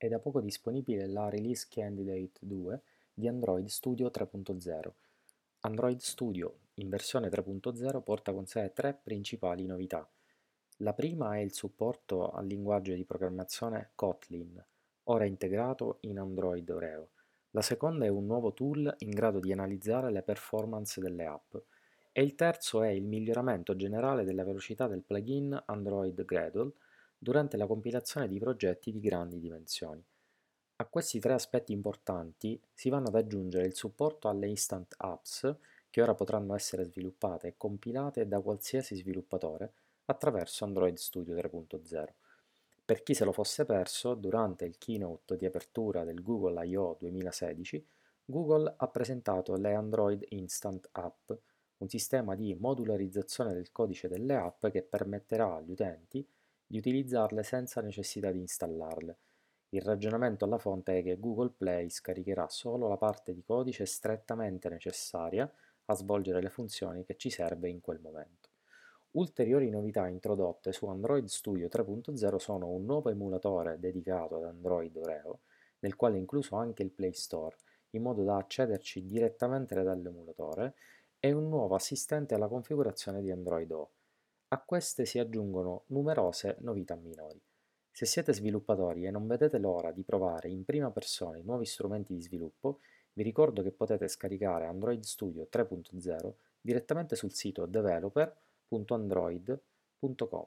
È da poco disponibile la Release Candidate 2 di Android Studio 3.0. Android Studio in versione 3.0 porta con sé tre principali novità. La prima è il supporto al linguaggio di programmazione Kotlin, ora integrato in Android Oreo. La seconda è un nuovo tool in grado di analizzare le performance delle app. E il terzo è il miglioramento generale della velocità del plugin Android Gradle durante la compilazione di progetti di grandi dimensioni. A questi tre aspetti importanti si vanno ad aggiungere il supporto alle instant apps che ora potranno essere sviluppate e compilate da qualsiasi sviluppatore attraverso Android Studio 3.0. Per chi se lo fosse perso, durante il keynote di apertura del Google I.O. 2016, Google ha presentato le Android Instant App, un sistema di modularizzazione del codice delle app che permetterà agli utenti di utilizzarle senza necessità di installarle. Il ragionamento alla fonte è che Google Play scaricherà solo la parte di codice strettamente necessaria a svolgere le funzioni che ci serve in quel momento. Ulteriori novità introdotte su Android Studio 3.0 sono un nuovo emulatore dedicato ad Android Oreo, nel quale è incluso anche il Play Store, in modo da accederci direttamente dall'emulatore, e un nuovo assistente alla configurazione di Android O. A queste si aggiungono numerose novità minori. Se siete sviluppatori e non vedete l'ora di provare in prima persona i nuovi strumenti di sviluppo, vi ricordo che potete scaricare Android Studio 3.0 direttamente sul sito developer.android.com.